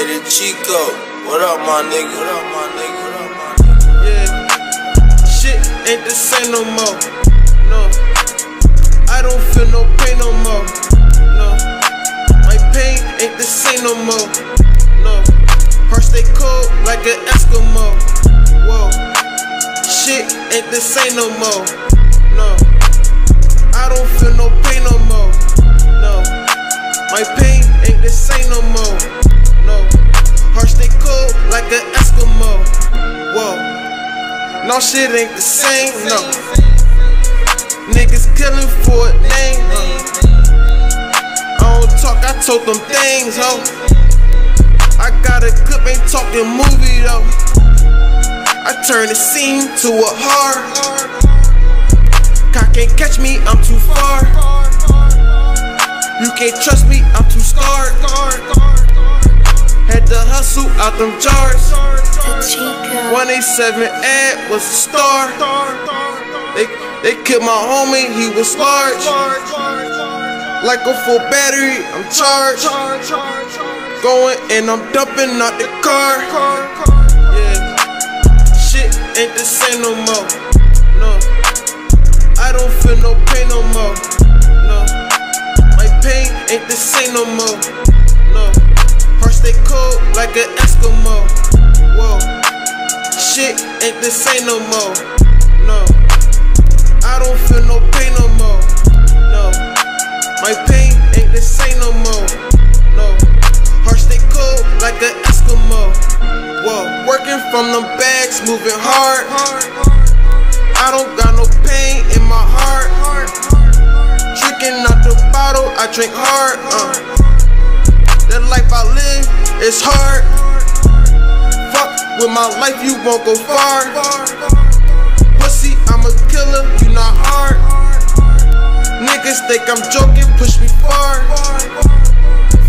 Chico, what up, my nigga? What up, my nigga? What up, my nigga? Yeah, shit ain't the same no more. No, I don't feel no pain no more. No, my pain ain't the same no more. No, heart stay cold like an Eskimo. Whoa, shit ain't the same no more. No, no shit ain't the same. No, niggas killing for a name. huh. I don't talk, I told them things, ho. I got a clip, ain't talking movie though. I turn the scene to a horror. Cock can't catch me, I'm too far. You can't trust me, I'm too scarred. Had to hustle out them jars. Chico. 187 ad was a star. They they killed my homie, he was large. Like a full battery, I'm charged. Going and I'm dumping out the car. Yeah, shit ain't the same no more. No, I don't feel no pain no more. No, my pain ain't the same no more. No, heart stay cold like an Eskimo. Whoa, ain't the same no more. No, I don't feel no pain no more. No, my pain ain't the same no more. No, heart stay cold like an Eskimo. Whoa, working from them bags, moving hard. I don't got no pain in my heart. Drinking out the bottle, I drink hard. Uh. That life I live is hard. With my life, you won't go far. Pussy, I'm a killer, you not hard. Niggas think I'm joking, push me far.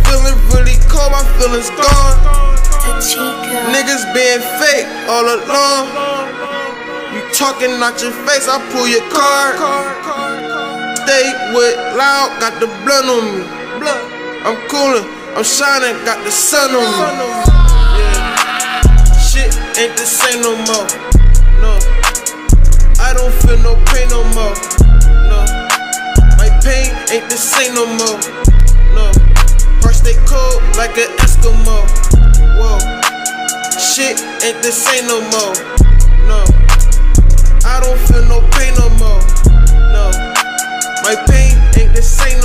Feeling really cold, my feelings gone. Niggas being fake all along. You talking out your face, I pull your card. Stay with loud, got the blood on me. I'm coolin', I'm shining, got the sun on me shit ain't the same no more. No, I don't feel no pain no more. No, my pain ain't the same no more. No, Heart stay cold like an Eskimo. Whoa, shit ain't the same no more. No, I don't feel no pain no more. No, my pain ain't the same.